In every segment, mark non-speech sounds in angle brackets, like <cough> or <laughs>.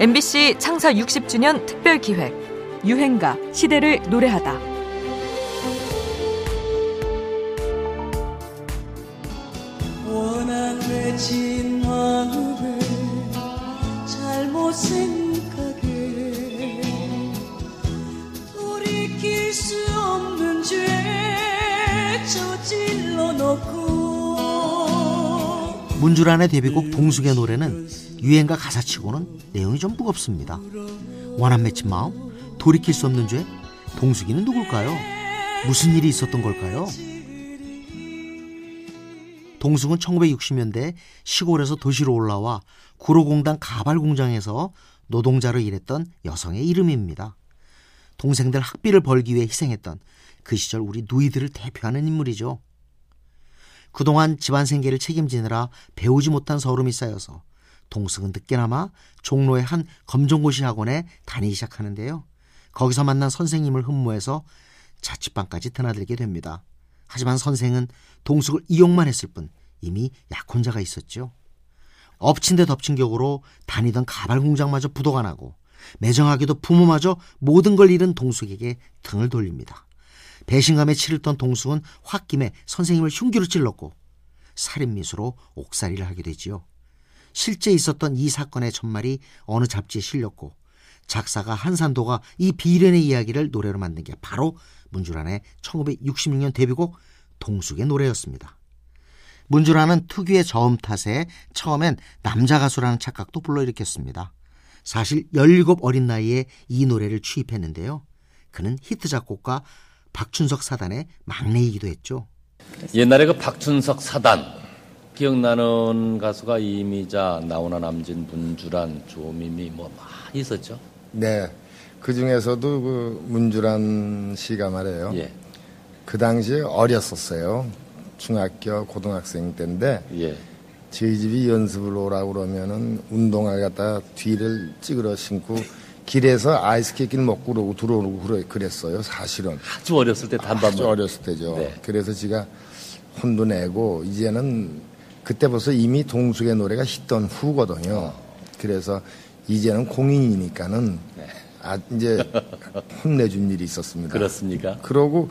MBC 창사 60주년 특별 기획 유행가 시대를 노래하다. 원한 맺힌 마음에 잘못 생각해 돌이킬 수 없는 죄 저질러 놓고 문주란의 데뷔곡 동숙의 노래는 유행가 가사치고는 내용이 좀 무겁습니다. 원한 맺힌 마음, 돌이킬 수 없는 죄, 동숙이는 누굴까요? 무슨 일이 있었던 걸까요? 동숙은 1960년대 시골에서 도시로 올라와 구로공단 가발 공장에서 노동자로 일했던 여성의 이름입니다. 동생들 학비를 벌기 위해 희생했던 그 시절 우리 누이들을 대표하는 인물이죠. 그동안 집안 생계를 책임지느라 배우지 못한 서름이 쌓여서 동숙은 늦게나마 종로의 한 검정고시 학원에 다니기 시작하는데요. 거기서 만난 선생님을 흠모해서 자취방까지 드나들게 됩니다. 하지만 선생은 동숙을 이용만 했을 뿐 이미 약혼자가 있었죠. 엎친 데 덮친 격으로 다니던 가발 공장마저 부도가 나고 매정하게도 부모마저 모든 걸 잃은 동숙에게 등을 돌립니다. 배신감에 치를 던 동숙은 홧김에 선생님을 흉기로 찔렀고 살인미수로 옥살이를 하게 되지요. 실제 있었던 이 사건의 전말이 어느 잡지에 실렸고 작사가 한산도가 이 비련의 이야기를 노래로 만든 게 바로 문주란의 1966년 데뷔곡 동숙의 노래였습니다. 문주란은 특유의 저음 탓에 처음엔 남자 가수라는 착각도 불러일으켰습니다. 사실 17 어린 나이에 이 노래를 취입했는데요. 그는 히트 작곡가 박춘석 사단의 막내이기도 했죠. 옛날에 그 박춘석 사단 기억나는 가수가 이미자, 나훈아 남진, 문주란, 조미미 뭐 많이 있었죠. 네. 그 중에서도 그 문주란 씨가 말이에요. 예. 그 당시에 어렸었어요. 중학교, 고등학생 때인데 예. 저희 집이 연습을 오라고 그러면은 운동화 갖다 뒤를 찌그러 신고 길에서 아이스케이크를 먹고 그러고 들어오고 그래- 그랬어요. 사실은. 아주 어렸을 때 단밤 아주 어렸을 때죠. 네. 그래서 제가 혼도 내고 이제는 그때 벌써 이미 동숙의 노래가 히던 후거든요. 그래서 이제는 공인이니까는 아 이제 <laughs> 혼내준 일이 있었습니다. 그렇습니까? 그러고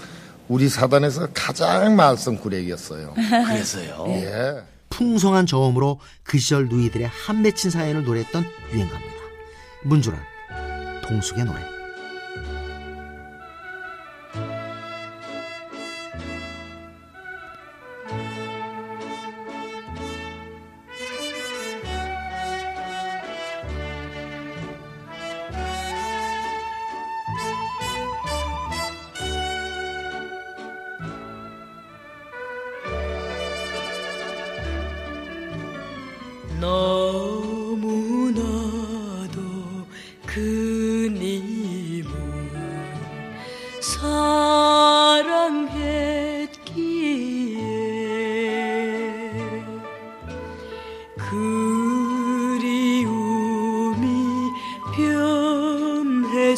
우리 사단에서 가장 말썽 구렉이었어요. <laughs> 그래서요. 예. 풍성한 저음으로 그 시절 누이들의 한 맺힌 사연을 노래했던 유행가입니다. 문주란, 동숙의 노래. 너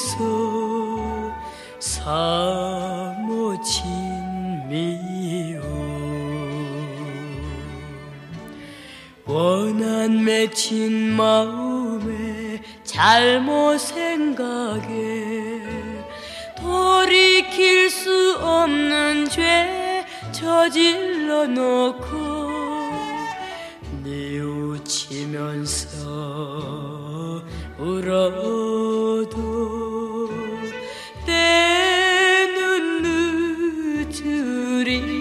변해서 사모친 미움. 원한 맺힌 마음에 잘못 생각에 돌이킬 수 없는 죄 저질러 놓고 뉘우치면서 울어 늦